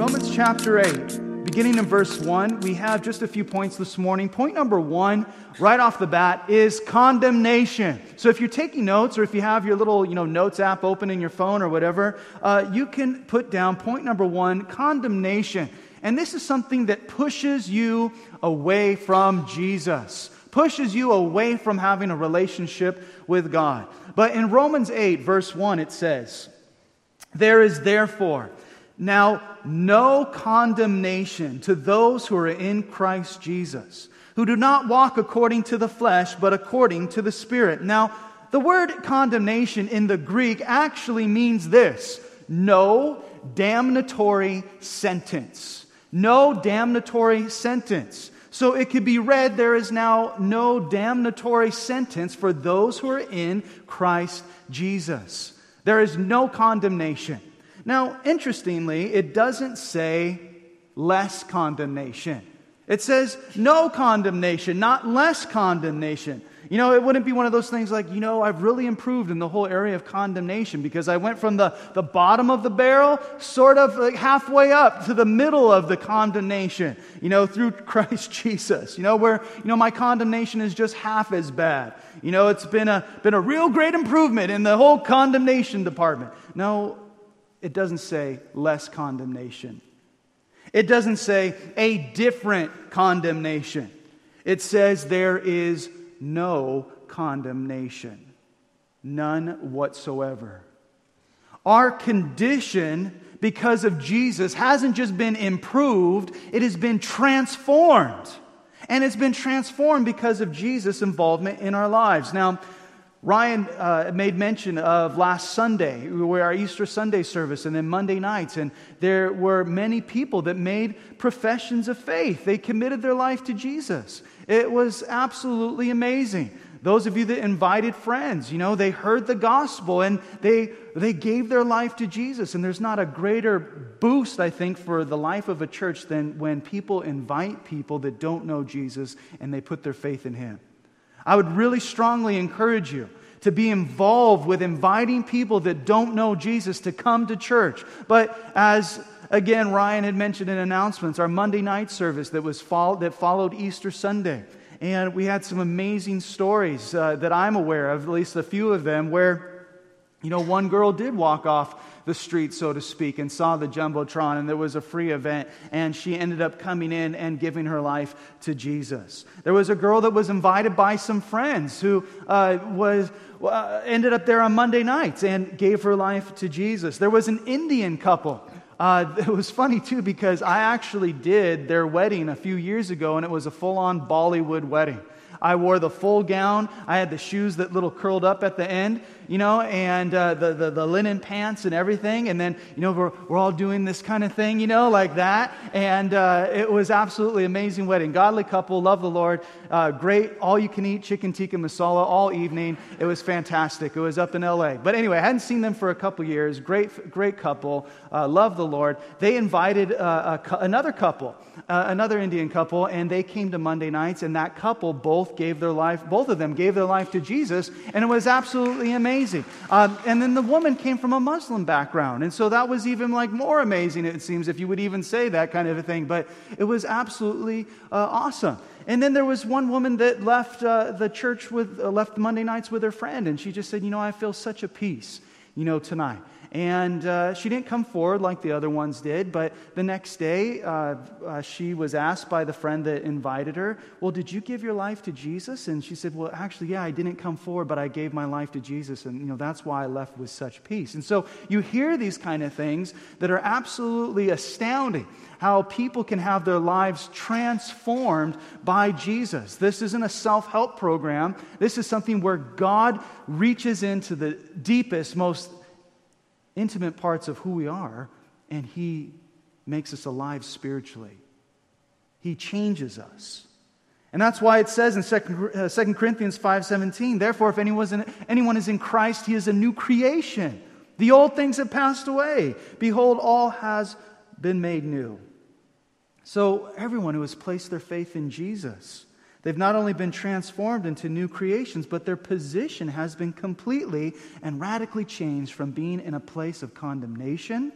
Romans chapter 8, beginning in verse 1, we have just a few points this morning. Point number one, right off the bat, is condemnation. So if you're taking notes or if you have your little you know, notes app open in your phone or whatever, uh, you can put down point number one, condemnation. And this is something that pushes you away from Jesus, pushes you away from having a relationship with God. But in Romans 8, verse 1, it says, There is therefore now no condemnation to those who are in Christ Jesus, who do not walk according to the flesh, but according to the Spirit. Now, the word condemnation in the Greek actually means this no damnatory sentence. No damnatory sentence. So it could be read there is now no damnatory sentence for those who are in Christ Jesus. There is no condemnation. Now, interestingly, it doesn't say less condemnation. It says no condemnation, not less condemnation. You know, it wouldn't be one of those things like, you know, I've really improved in the whole area of condemnation because I went from the, the bottom of the barrel, sort of like halfway up to the middle of the condemnation, you know, through Christ Jesus. You know, where, you know, my condemnation is just half as bad. You know, it's been a, been a real great improvement in the whole condemnation department. No, it doesn't say less condemnation. It doesn't say a different condemnation. It says there is no condemnation. None whatsoever. Our condition because of Jesus hasn't just been improved, it has been transformed. And it's been transformed because of Jesus' involvement in our lives. Now, Ryan uh, made mention of last Sunday, where our Easter Sunday service, and then Monday nights, and there were many people that made professions of faith. They committed their life to Jesus. It was absolutely amazing. Those of you that invited friends, you know, they heard the gospel and they, they gave their life to Jesus. And there's not a greater boost, I think, for the life of a church than when people invite people that don't know Jesus and they put their faith in Him. I would really strongly encourage you to be involved with inviting people that don't know Jesus to come to church. But as again Ryan had mentioned in announcements, our Monday night service that was that followed Easter Sunday, and we had some amazing stories uh, that I'm aware of, at least a few of them, where you know one girl did walk off the street, so to speak, and saw the Jumbotron, and there was a free event, and she ended up coming in and giving her life to Jesus. There was a girl that was invited by some friends who uh, was, ended up there on Monday nights and gave her life to Jesus. There was an Indian couple. Uh, it was funny too because I actually did their wedding a few years ago, and it was a full on Bollywood wedding. I wore the full gown. I had the shoes that little curled up at the end you know, and uh, the, the, the, linen pants and everything. And then, you know, we're, we're all doing this kind of thing, you know, like that. And uh, it was absolutely amazing wedding. Godly couple, love the Lord. Uh, great, all you can eat chicken tikka masala all evening. It was fantastic. It was up in LA. But anyway, I hadn't seen them for a couple years. Great, great couple. Uh, love the Lord. They invited uh, another couple, uh, another Indian couple, and they came to Monday nights. And that couple both gave their life, both of them gave their life to Jesus. And it was absolutely amazing amazing. Um, and then the woman came from a Muslim background. And so that was even like more amazing, it seems, if you would even say that kind of a thing. But it was absolutely uh, awesome. And then there was one woman that left uh, the church with, uh, left Monday nights with her friend. And she just said, You know, I feel such a peace, you know, tonight. And uh, she didn't come forward like the other ones did, but the next day uh, uh, she was asked by the friend that invited her, Well, did you give your life to Jesus? And she said, Well, actually, yeah, I didn't come forward, but I gave my life to Jesus. And, you know, that's why I left with such peace. And so you hear these kind of things that are absolutely astounding how people can have their lives transformed by Jesus. This isn't a self help program. This is something where God reaches into the deepest, most intimate parts of who we are, and He makes us alive spiritually. He changes us. And that's why it says in 2, uh, 2 Corinthians 5.17, Therefore, if anyone is in Christ, he is a new creation. The old things have passed away. Behold, all has been made new. So everyone who has placed their faith in Jesus They've not only been transformed into new creations, but their position has been completely and radically changed from being in a place of condemnation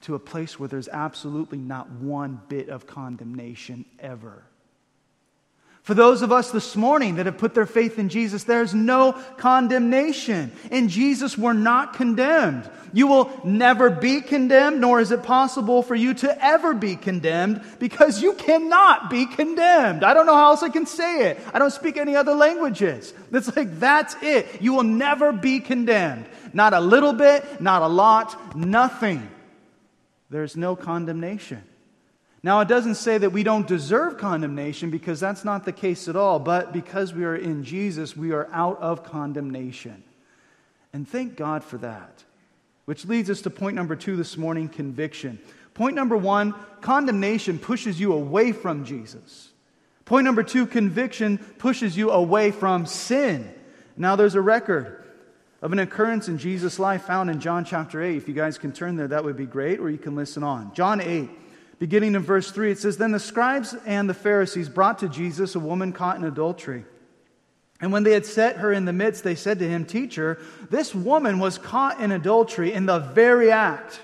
to a place where there's absolutely not one bit of condemnation ever. For those of us this morning that have put their faith in Jesus, there's no condemnation. In Jesus, we're not condemned. You will never be condemned, nor is it possible for you to ever be condemned because you cannot be condemned. I don't know how else I can say it. I don't speak any other languages. It's like, that's it. You will never be condemned. Not a little bit, not a lot, nothing. There's no condemnation. Now, it doesn't say that we don't deserve condemnation because that's not the case at all, but because we are in Jesus, we are out of condemnation. And thank God for that. Which leads us to point number two this morning conviction. Point number one condemnation pushes you away from Jesus. Point number two conviction pushes you away from sin. Now, there's a record of an occurrence in Jesus' life found in John chapter 8. If you guys can turn there, that would be great, or you can listen on. John 8. Beginning in verse 3, it says Then the scribes and the Pharisees brought to Jesus a woman caught in adultery. And when they had set her in the midst, they said to him, Teacher, this woman was caught in adultery in the very act.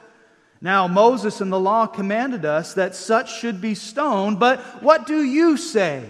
Now, Moses in the law commanded us that such should be stoned, but what do you say?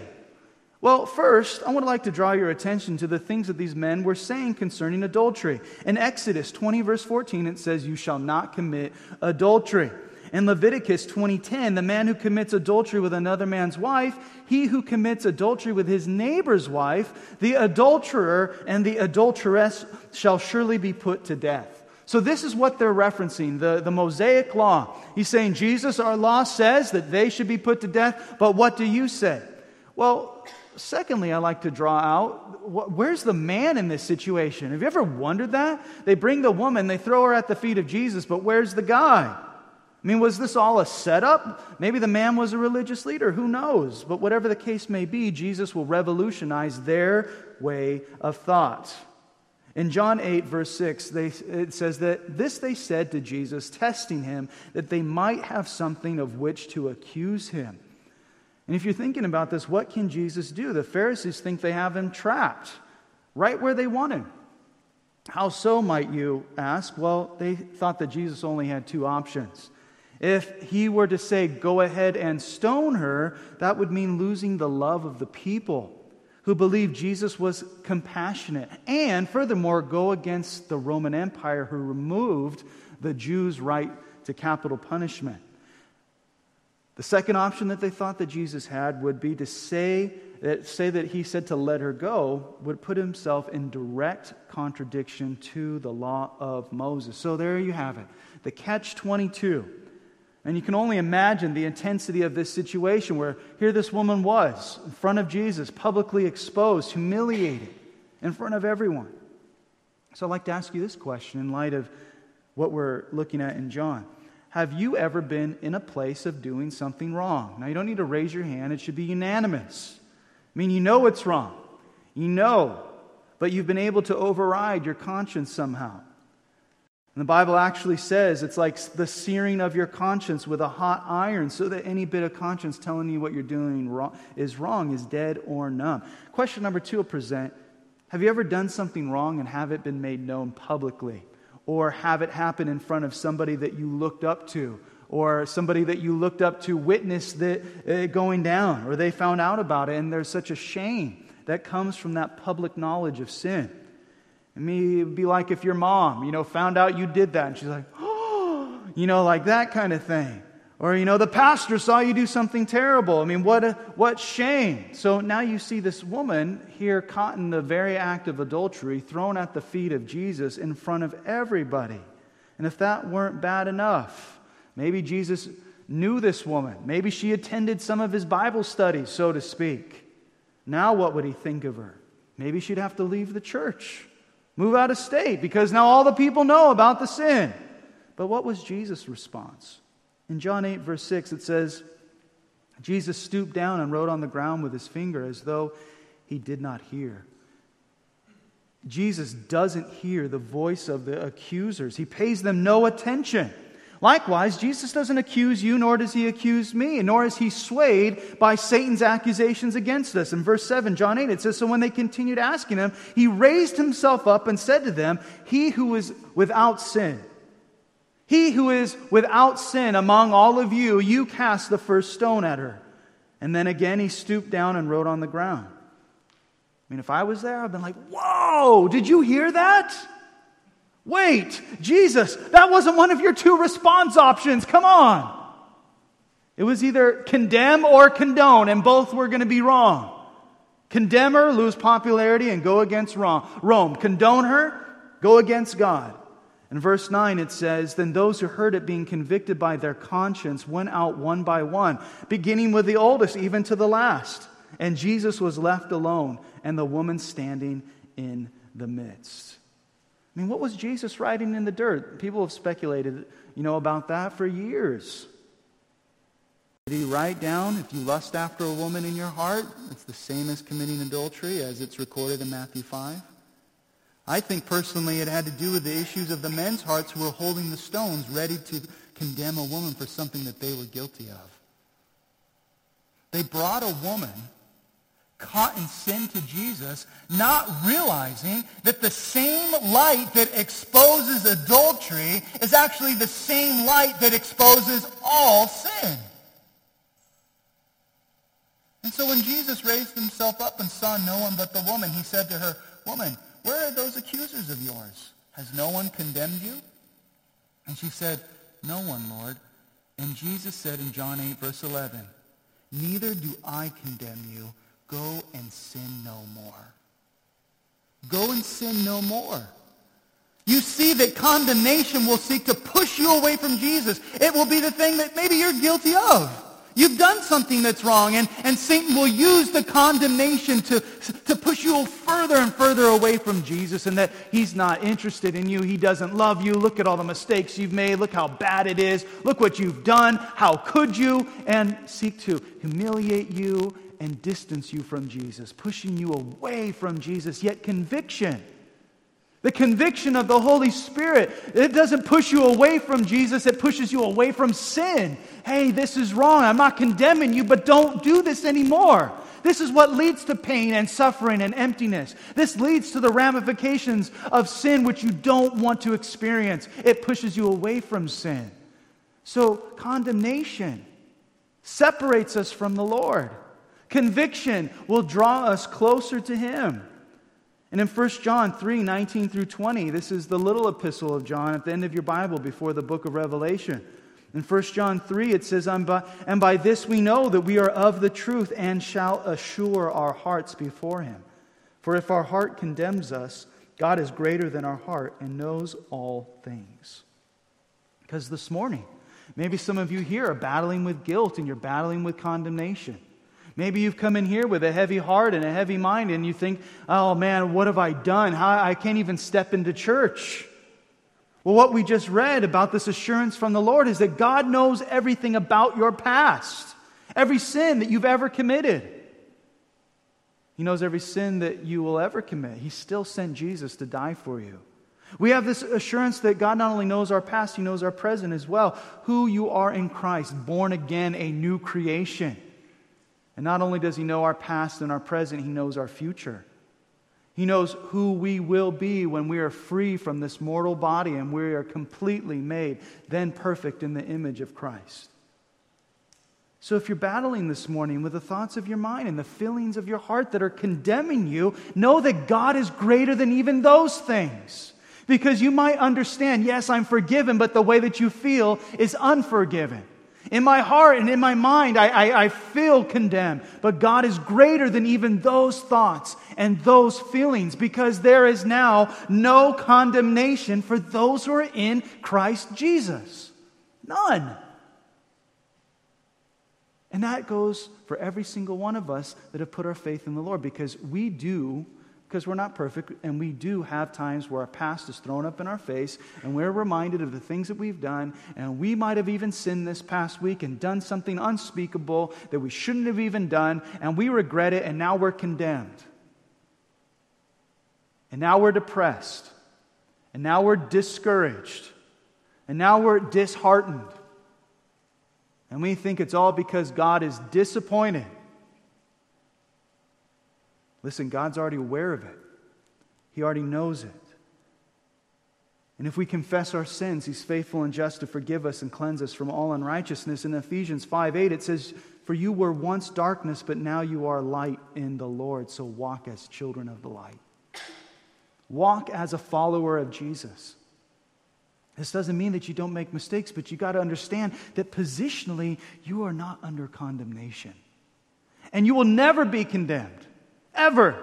Well, first, I would like to draw your attention to the things that these men were saying concerning adultery. In Exodus 20, verse 14, it says, You shall not commit adultery. In Leviticus 20:10, the man who commits adultery with another man's wife, he who commits adultery with his neighbor's wife, the adulterer and the adulteress shall surely be put to death. So, this is what they're referencing the, the Mosaic law. He's saying, Jesus, our law says that they should be put to death, but what do you say? Well, secondly, I like to draw out where's the man in this situation? Have you ever wondered that? They bring the woman, they throw her at the feet of Jesus, but where's the guy? I mean, was this all a setup? Maybe the man was a religious leader. Who knows? But whatever the case may be, Jesus will revolutionize their way of thought. In John 8, verse 6, they, it says that this they said to Jesus, testing him, that they might have something of which to accuse him. And if you're thinking about this, what can Jesus do? The Pharisees think they have him trapped right where they want him. How so, might you ask? Well, they thought that Jesus only had two options. If he were to say, Go ahead and stone her, that would mean losing the love of the people who believed Jesus was compassionate. And furthermore, go against the Roman Empire who removed the Jews' right to capital punishment. The second option that they thought that Jesus had would be to say that, say that he said to let her go would put himself in direct contradiction to the law of Moses. So there you have it. The catch 22 and you can only imagine the intensity of this situation where here this woman was in front of Jesus, publicly exposed, humiliated in front of everyone. So I'd like to ask you this question in light of what we're looking at in John. Have you ever been in a place of doing something wrong? Now, you don't need to raise your hand, it should be unanimous. I mean, you know it's wrong. You know, but you've been able to override your conscience somehow. And the Bible actually says it's like the searing of your conscience with a hot iron, so that any bit of conscience telling you what you're doing wrong, is wrong is dead or numb. Question number two will present Have you ever done something wrong and have it been made known publicly? Or have it happen in front of somebody that you looked up to? Or somebody that you looked up to witnessed it uh, going down, or they found out about it, and there's such a shame that comes from that public knowledge of sin. I it'd be like if your mom, you know, found out you did that and she's like, oh, you know, like that kind of thing. Or, you know, the pastor saw you do something terrible. I mean, what, a, what shame. So now you see this woman here caught in the very act of adultery, thrown at the feet of Jesus in front of everybody. And if that weren't bad enough, maybe Jesus knew this woman. Maybe she attended some of his Bible studies, so to speak. Now, what would he think of her? Maybe she'd have to leave the church. Move out of state because now all the people know about the sin. But what was Jesus' response? In John 8, verse 6, it says, Jesus stooped down and wrote on the ground with his finger as though he did not hear. Jesus doesn't hear the voice of the accusers, he pays them no attention. Likewise, Jesus doesn't accuse you, nor does he accuse me, nor is he swayed by Satan's accusations against us. In verse 7, John 8, it says, So when they continued asking him, he raised himself up and said to them, He who is without sin, He who is without sin among all of you, you cast the first stone at her. And then again he stooped down and wrote on the ground. I mean, if I was there, I'd been like, Whoa, did you hear that? Wait, Jesus, that wasn't one of your two response options. Come on. It was either condemn or condone, and both were going to be wrong. Condemn her, lose popularity, and go against Rome. Condone her, go against God. In verse 9, it says, Then those who heard it, being convicted by their conscience, went out one by one, beginning with the oldest, even to the last. And Jesus was left alone, and the woman standing in the midst. I mean, what was Jesus writing in the dirt? People have speculated, you know, about that for years. Did he write down, if you lust after a woman in your heart, it's the same as committing adultery, as it's recorded in Matthew 5? I think personally it had to do with the issues of the men's hearts who were holding the stones, ready to condemn a woman for something that they were guilty of. They brought a woman caught in sin to Jesus, not realizing that the same light that exposes adultery is actually the same light that exposes all sin. And so when Jesus raised himself up and saw no one but the woman, he said to her, Woman, where are those accusers of yours? Has no one condemned you? And she said, No one, Lord. And Jesus said in John 8, verse 11, Neither do I condemn you. Go and sin no more. Go and sin no more. You see that condemnation will seek to push you away from Jesus. It will be the thing that maybe you're guilty of. You've done something that's wrong, and, and Satan will use the condemnation to, to push you further and further away from Jesus and that he's not interested in you. He doesn't love you. Look at all the mistakes you've made. Look how bad it is. Look what you've done. How could you? And seek to humiliate you and distance you from Jesus, pushing you away from Jesus. Yet conviction the conviction of the Holy Spirit, it doesn't push you away from Jesus, it pushes you away from sin. Hey, this is wrong. I'm not condemning you, but don't do this anymore. This is what leads to pain and suffering and emptiness. This leads to the ramifications of sin which you don't want to experience. It pushes you away from sin. So, condemnation separates us from the Lord. Conviction will draw us closer to Him. And in 1 John 3 19 through 20, this is the little epistle of John at the end of your Bible before the book of Revelation. In 1 John 3, it says, And by this we know that we are of the truth and shall assure our hearts before Him. For if our heart condemns us, God is greater than our heart and knows all things. Because this morning, maybe some of you here are battling with guilt and you're battling with condemnation. Maybe you've come in here with a heavy heart and a heavy mind, and you think, oh man, what have I done? How, I can't even step into church. Well, what we just read about this assurance from the Lord is that God knows everything about your past, every sin that you've ever committed. He knows every sin that you will ever commit. He still sent Jesus to die for you. We have this assurance that God not only knows our past, He knows our present as well. Who you are in Christ, born again, a new creation. And not only does He know our past and our present, He knows our future. He knows who we will be when we are free from this mortal body and we are completely made, then perfect in the image of Christ. So, if you're battling this morning with the thoughts of your mind and the feelings of your heart that are condemning you, know that God is greater than even those things. Because you might understand, yes, I'm forgiven, but the way that you feel is unforgiven. In my heart and in my mind, I, I, I, feel condemned. But God is greater than even those thoughts and those feelings because there is now no condemnation for those who are in Christ Jesus. None. And that goes for every single one of us that have put our faith in the Lord because we do because we're not perfect and we do have times where our past is thrown up in our face and we're reminded of the things that we've done and we might have even sinned this past week and done something unspeakable that we shouldn't have even done and we regret it and now we're condemned. And now we're depressed. And now we're discouraged. And now we're disheartened. And we think it's all because God is disappointed Listen, God's already aware of it, He already knows it. And if we confess our sins, he's faithful and just to forgive us and cleanse us from all unrighteousness. In Ephesians 5 8, it says, For you were once darkness, but now you are light in the Lord. So walk as children of the light. Walk as a follower of Jesus. This doesn't mean that you don't make mistakes, but you got to understand that positionally, you are not under condemnation. And you will never be condemned, ever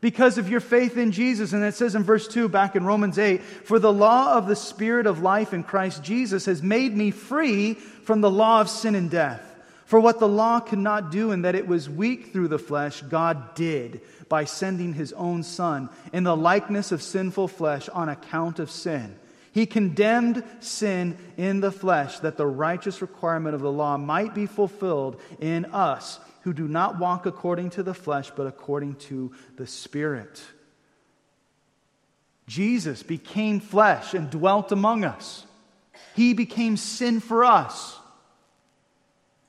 because of your faith in Jesus. And it says in verse 2 back in Romans 8 For the law of the Spirit of life in Christ Jesus has made me free from the law of sin and death. For what the law could not do, in that it was weak through the flesh, God did by sending his own Son in the likeness of sinful flesh on account of sin. He condemned sin in the flesh that the righteous requirement of the law might be fulfilled in us who do not walk according to the flesh, but according to the Spirit. Jesus became flesh and dwelt among us. He became sin for us.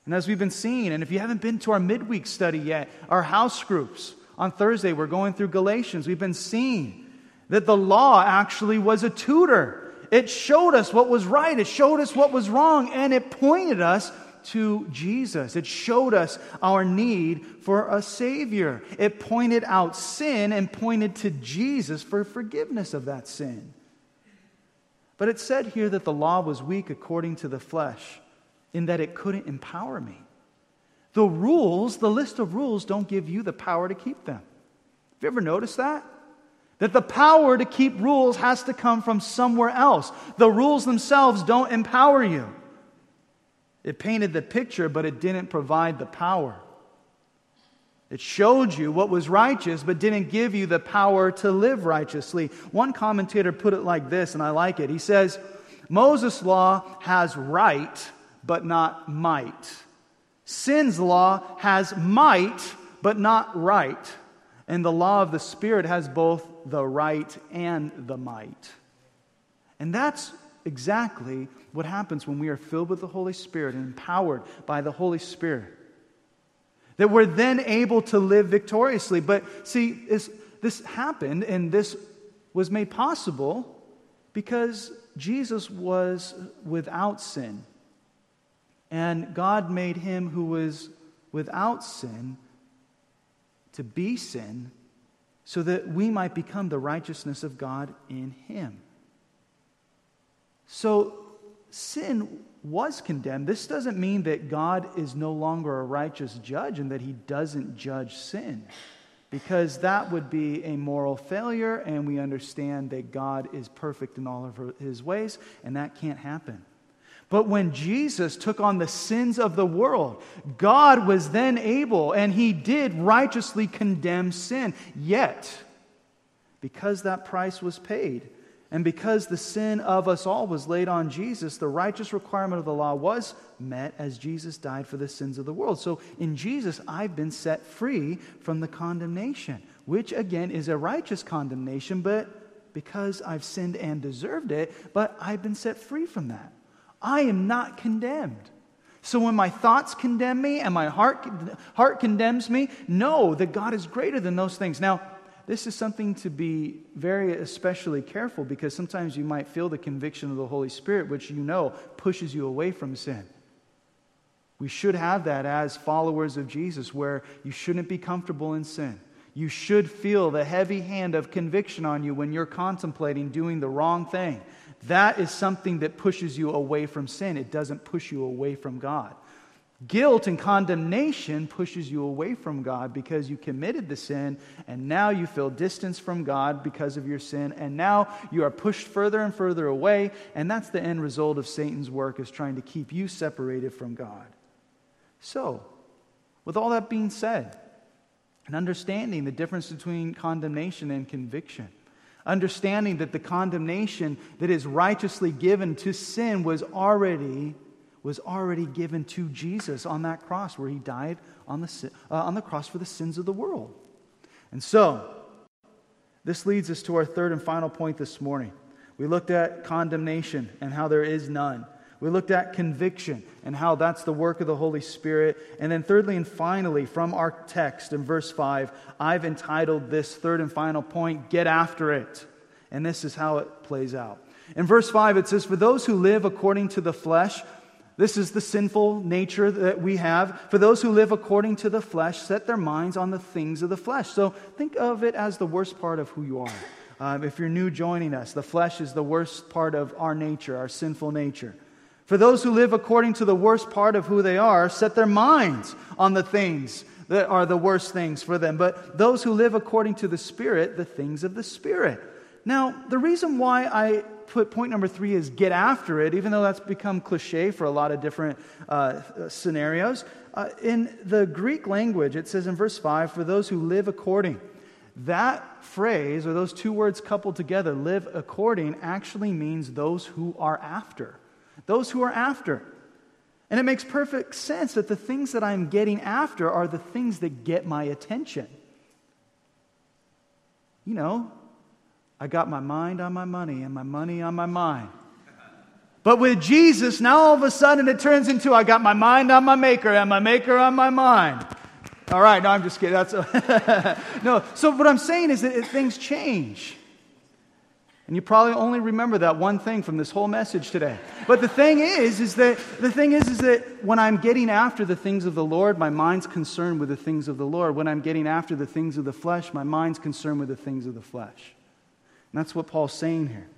And as we've been seeing, and if you haven't been to our midweek study yet, our house groups, on Thursday we're going through Galatians. We've been seeing that the law actually was a tutor. It showed us what was right, it showed us what was wrong, and it pointed us to Jesus. It showed us our need for a Savior. It pointed out sin and pointed to Jesus for forgiveness of that sin. But it said here that the law was weak according to the flesh, in that it couldn't empower me. The rules, the list of rules, don't give you the power to keep them. Have you ever noticed that? That the power to keep rules has to come from somewhere else. The rules themselves don't empower you. It painted the picture, but it didn't provide the power. It showed you what was righteous, but didn't give you the power to live righteously. One commentator put it like this, and I like it. He says, Moses' law has right, but not might. Sin's law has might, but not right. And the law of the Spirit has both the right and the might. And that's exactly what happens when we are filled with the Holy Spirit and empowered by the Holy Spirit. That we're then able to live victoriously. But see, this, this happened and this was made possible because Jesus was without sin. And God made him who was without sin to be sin so that we might become the righteousness of God in him. So sin was condemned. This doesn't mean that God is no longer a righteous judge and that he doesn't judge sin, because that would be a moral failure, and we understand that God is perfect in all of his ways, and that can't happen. But when Jesus took on the sins of the world, God was then able, and he did righteously condemn sin. Yet, because that price was paid, and because the sin of us all was laid on Jesus, the righteous requirement of the law was met as Jesus died for the sins of the world. So in Jesus, I've been set free from the condemnation, which again is a righteous condemnation, but because I've sinned and deserved it, but I've been set free from that. I am not condemned. So when my thoughts condemn me and my heart, heart condemns me, know that God is greater than those things. Now, this is something to be very especially careful because sometimes you might feel the conviction of the Holy Spirit, which you know pushes you away from sin. We should have that as followers of Jesus, where you shouldn't be comfortable in sin. You should feel the heavy hand of conviction on you when you're contemplating doing the wrong thing. That is something that pushes you away from sin. It doesn't push you away from God. Guilt and condemnation pushes you away from God because you committed the sin, and now you feel distance from God because of your sin, and now you are pushed further and further away, and that's the end result of Satan's work is trying to keep you separated from God. So, with all that being said, and understanding the difference between condemnation and conviction, understanding that the condemnation that is righteously given to sin was already was already given to Jesus on that cross where he died on the, uh, on the cross for the sins of the world. And so, this leads us to our third and final point this morning. We looked at condemnation and how there is none. We looked at conviction and how that's the work of the Holy Spirit. And then, thirdly and finally, from our text in verse 5, I've entitled this third and final point, Get After It. And this is how it plays out. In verse 5, it says, For those who live according to the flesh, this is the sinful nature that we have. For those who live according to the flesh, set their minds on the things of the flesh. So think of it as the worst part of who you are. Um, if you're new joining us, the flesh is the worst part of our nature, our sinful nature. For those who live according to the worst part of who they are, set their minds on the things that are the worst things for them. But those who live according to the Spirit, the things of the Spirit. Now, the reason why I point number three is get after it, even though that's become cliche for a lot of different uh, scenarios. Uh, in the Greek language, it says in verse 5 for those who live according. That phrase, or those two words coupled together, live according, actually means those who are after. Those who are after. And it makes perfect sense that the things that I'm getting after are the things that get my attention. You know, I got my mind on my money and my money on my mind. But with Jesus, now all of a sudden it turns into I got my mind on my maker and my maker on my mind. All right, no, I'm just kidding. That's a no. So what I'm saying is that things change. And you probably only remember that one thing from this whole message today. But the thing is, is that the thing is, is that when I'm getting after the things of the Lord, my mind's concerned with the things of the Lord. When I'm getting after the things of the flesh, my mind's concerned with the things of the flesh. And that's what Paul's saying here.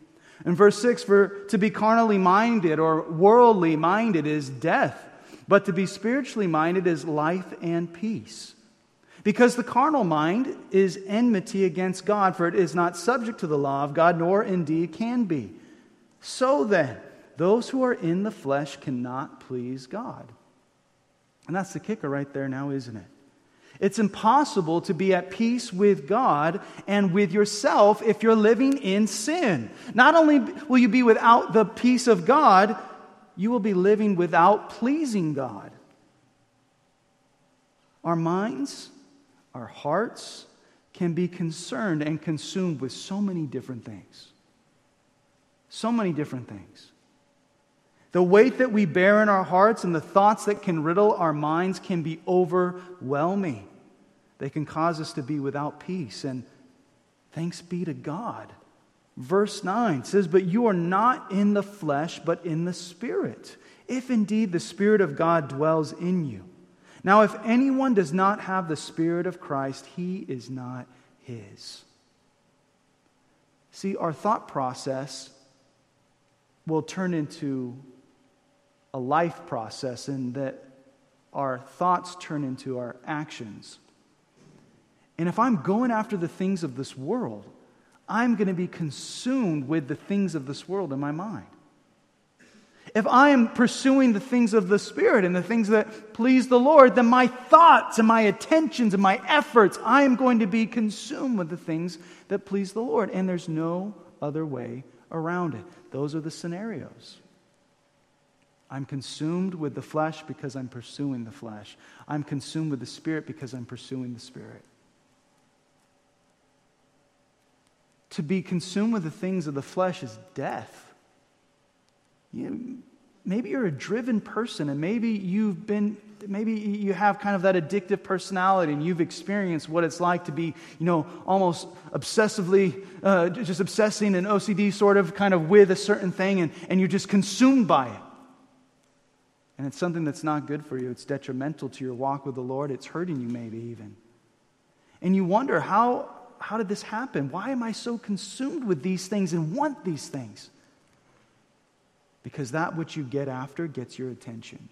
In verse 6, for to be carnally minded or worldly minded is death, but to be spiritually minded is life and peace. Because the carnal mind is enmity against God, for it is not subject to the law of God, nor indeed can be. So then, those who are in the flesh cannot please God. And that's the kicker right there now, isn't it? It's impossible to be at peace with God and with yourself if you're living in sin. Not only will you be without the peace of God, you will be living without pleasing God. Our minds, our hearts can be concerned and consumed with so many different things. So many different things. The weight that we bear in our hearts and the thoughts that can riddle our minds can be overwhelming. They can cause us to be without peace. And thanks be to God. Verse 9 says, But you are not in the flesh, but in the Spirit, if indeed the Spirit of God dwells in you. Now, if anyone does not have the Spirit of Christ, he is not his. See, our thought process will turn into a life process in that our thoughts turn into our actions. And if I'm going after the things of this world, I'm going to be consumed with the things of this world in my mind. If I am pursuing the things of the Spirit and the things that please the Lord, then my thoughts and my attentions and my efforts, I am going to be consumed with the things that please the Lord. And there's no other way around it. Those are the scenarios. I'm consumed with the flesh because I'm pursuing the flesh. I'm consumed with the Spirit because I'm pursuing the Spirit. To be consumed with the things of the flesh is death. You, maybe you're a driven person and maybe you've been maybe you have kind of that addictive personality and you've experienced what it's like to be you know almost obsessively uh, just obsessing and ocd sort of kind of with a certain thing and, and you're just consumed by it. And it's something that's not good for you. It's detrimental to your walk with the lord. It's hurting you maybe even. And you wonder how how did this happen? Why am I so consumed with these things and want these things? Because that which you get after gets your attention.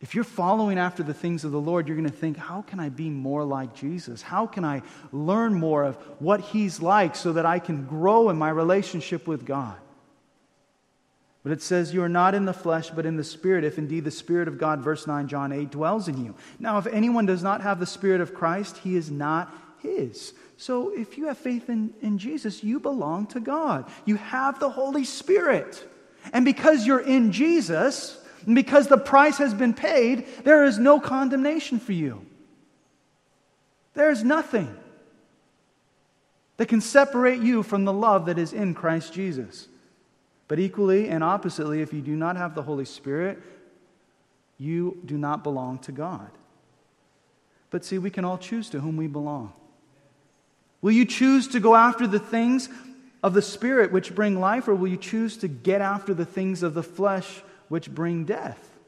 If you're following after the things of the Lord, you're going to think, how can I be more like Jesus? How can I learn more of what He's like so that I can grow in my relationship with God? But it says, You are not in the flesh, but in the Spirit, if indeed the Spirit of God, verse 9, John 8, dwells in you. Now, if anyone does not have the Spirit of Christ, he is not his. So if you have faith in, in Jesus, you belong to God. You have the Holy Spirit. And because you're in Jesus, and because the price has been paid, there is no condemnation for you. There is nothing that can separate you from the love that is in Christ Jesus. But equally and oppositely, if you do not have the Holy Spirit, you do not belong to God. But see, we can all choose to whom we belong. Will you choose to go after the things of the Spirit which bring life, or will you choose to get after the things of the flesh which bring death?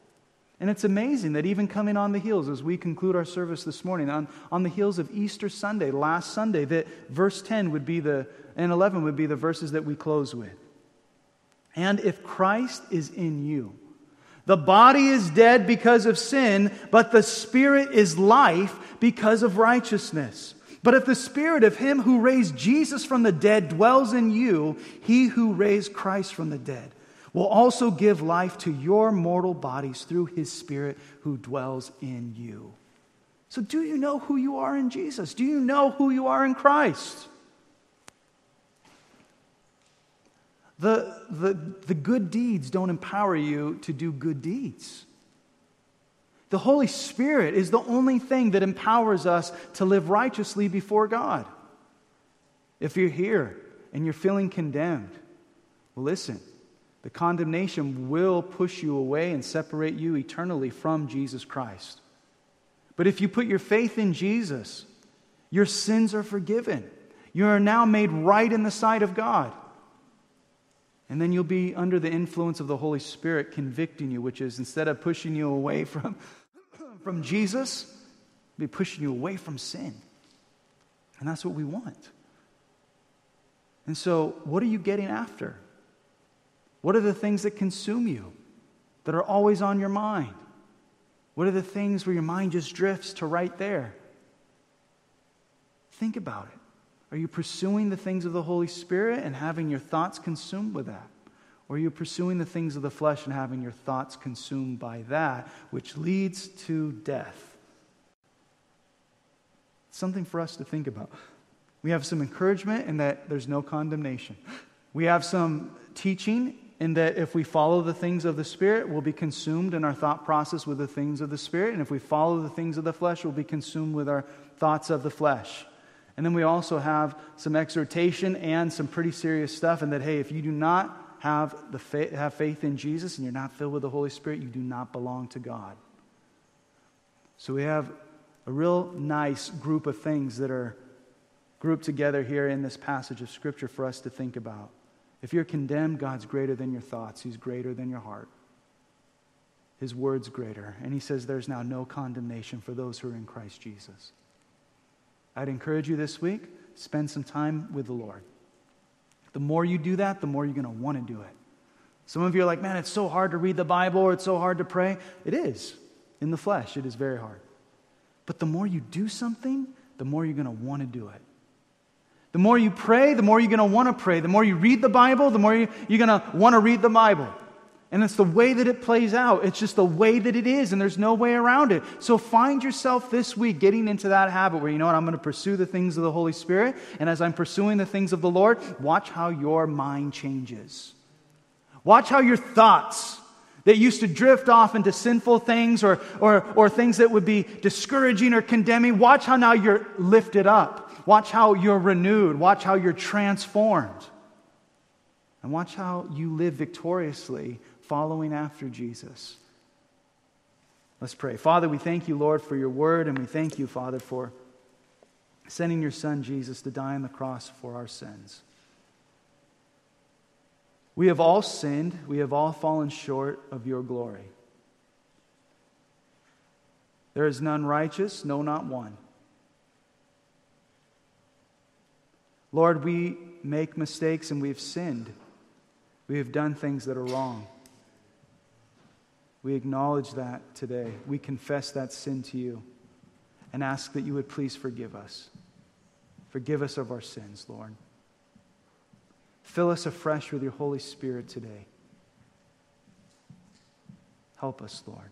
And it's amazing that even coming on the heels, as we conclude our service this morning, on, on the heels of Easter Sunday, last Sunday, that verse 10 would be the, and 11 would be the verses that we close with. And if Christ is in you, the body is dead because of sin, but the spirit is life because of righteousness. But if the spirit of him who raised Jesus from the dead dwells in you, he who raised Christ from the dead will also give life to your mortal bodies through his Spirit who dwells in you. So, do you know who you are in Jesus? Do you know who you are in Christ? The, the, the good deeds don't empower you to do good deeds. The Holy Spirit is the only thing that empowers us to live righteously before God. If you're here and you're feeling condemned, well, listen, the condemnation will push you away and separate you eternally from Jesus Christ. But if you put your faith in Jesus, your sins are forgiven. You are now made right in the sight of God. And then you'll be under the influence of the Holy Spirit convicting you, which is instead of pushing you away from, from Jesus, be pushing you away from sin. And that's what we want. And so, what are you getting after? What are the things that consume you, that are always on your mind? What are the things where your mind just drifts to right there? Think about it. Are you pursuing the things of the Holy Spirit and having your thoughts consumed with that? Or are you pursuing the things of the flesh and having your thoughts consumed by that, which leads to death? Something for us to think about. We have some encouragement in that there's no condemnation. We have some teaching in that if we follow the things of the Spirit, we'll be consumed in our thought process with the things of the Spirit. And if we follow the things of the flesh, we'll be consumed with our thoughts of the flesh. And then we also have some exhortation and some pretty serious stuff and that, hey, if you do not have, the have faith in Jesus and you're not filled with the Holy Spirit, you do not belong to God. So we have a real nice group of things that are grouped together here in this passage of Scripture for us to think about. If you're condemned, God's greater than your thoughts, He's greater than your heart. His word's greater. And He says there's now no condemnation for those who are in Christ Jesus. I'd encourage you this week, spend some time with the Lord. The more you do that, the more you're going to want to do it. Some of you are like, man, it's so hard to read the Bible or it's so hard to pray. It is. In the flesh, it is very hard. But the more you do something, the more you're going to want to do it. The more you pray, the more you're going to want to pray. The more you read the Bible, the more you, you're going to want to read the Bible. And it's the way that it plays out. It's just the way that it is, and there's no way around it. So find yourself this week getting into that habit where, you know what, I'm going to pursue the things of the Holy Spirit. And as I'm pursuing the things of the Lord, watch how your mind changes. Watch how your thoughts that used to drift off into sinful things or, or, or things that would be discouraging or condemning, watch how now you're lifted up. Watch how you're renewed. Watch how you're transformed. And watch how you live victoriously following after Jesus. Let's pray. Father, we thank you, Lord, for your word, and we thank you, Father, for sending your son Jesus to die on the cross for our sins. We have all sinned, we have all fallen short of your glory. There is none righteous, no, not one. Lord, we make mistakes and we've sinned. We have done things that are wrong. We acknowledge that today. We confess that sin to you and ask that you would please forgive us. Forgive us of our sins, Lord. Fill us afresh with your Holy Spirit today. Help us, Lord.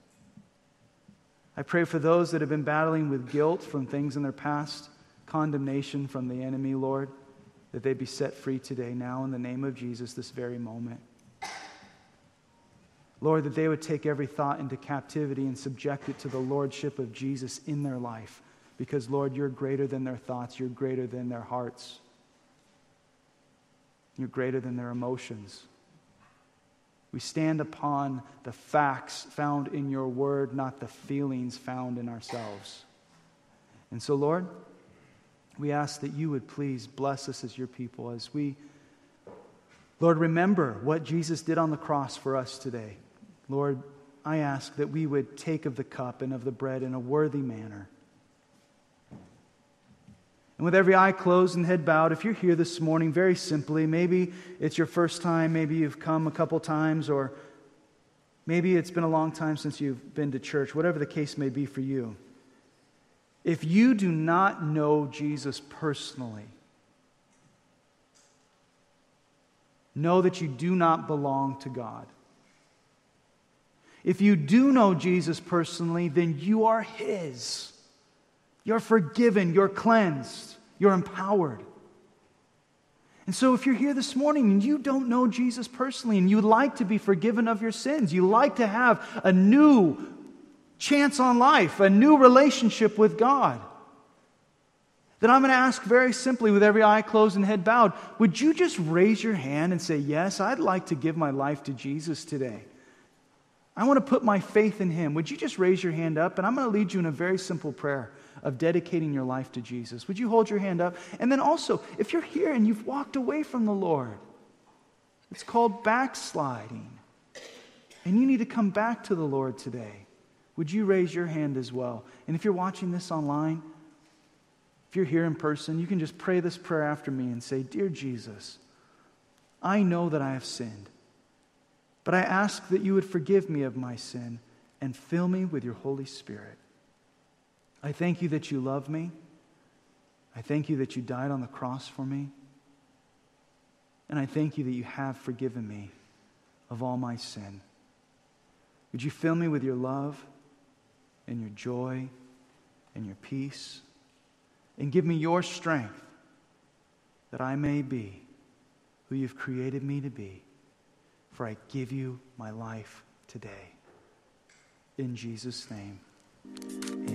I pray for those that have been battling with guilt from things in their past, condemnation from the enemy, Lord that they be set free today, now, in the name of Jesus, this very moment. Lord, that they would take every thought into captivity and subject it to the lordship of Jesus in their life. Because, Lord, you're greater than their thoughts, you're greater than their hearts, you're greater than their emotions. We stand upon the facts found in your word, not the feelings found in ourselves. And so, Lord, we ask that you would please bless us as your people as we Lord, remember what Jesus did on the cross for us today. Lord, I ask that we would take of the cup and of the bread in a worthy manner. And with every eye closed and head bowed, if you're here this morning, very simply, maybe it's your first time, maybe you've come a couple times, or maybe it's been a long time since you've been to church, whatever the case may be for you. If you do not know Jesus personally, know that you do not belong to God. If you do know Jesus personally, then you are His. You're forgiven, you're cleansed, you're empowered. And so, if you're here this morning and you don't know Jesus personally and you'd like to be forgiven of your sins, you'd like to have a new chance on life, a new relationship with God, then I'm going to ask very simply, with every eye closed and head bowed, would you just raise your hand and say, Yes, I'd like to give my life to Jesus today? I want to put my faith in him. Would you just raise your hand up? And I'm going to lead you in a very simple prayer of dedicating your life to Jesus. Would you hold your hand up? And then also, if you're here and you've walked away from the Lord, it's called backsliding. And you need to come back to the Lord today. Would you raise your hand as well? And if you're watching this online, if you're here in person, you can just pray this prayer after me and say, Dear Jesus, I know that I have sinned. But I ask that you would forgive me of my sin and fill me with your Holy Spirit. I thank you that you love me. I thank you that you died on the cross for me. And I thank you that you have forgiven me of all my sin. Would you fill me with your love and your joy and your peace? And give me your strength that I may be who you've created me to be for I give you my life today. In Jesus' name.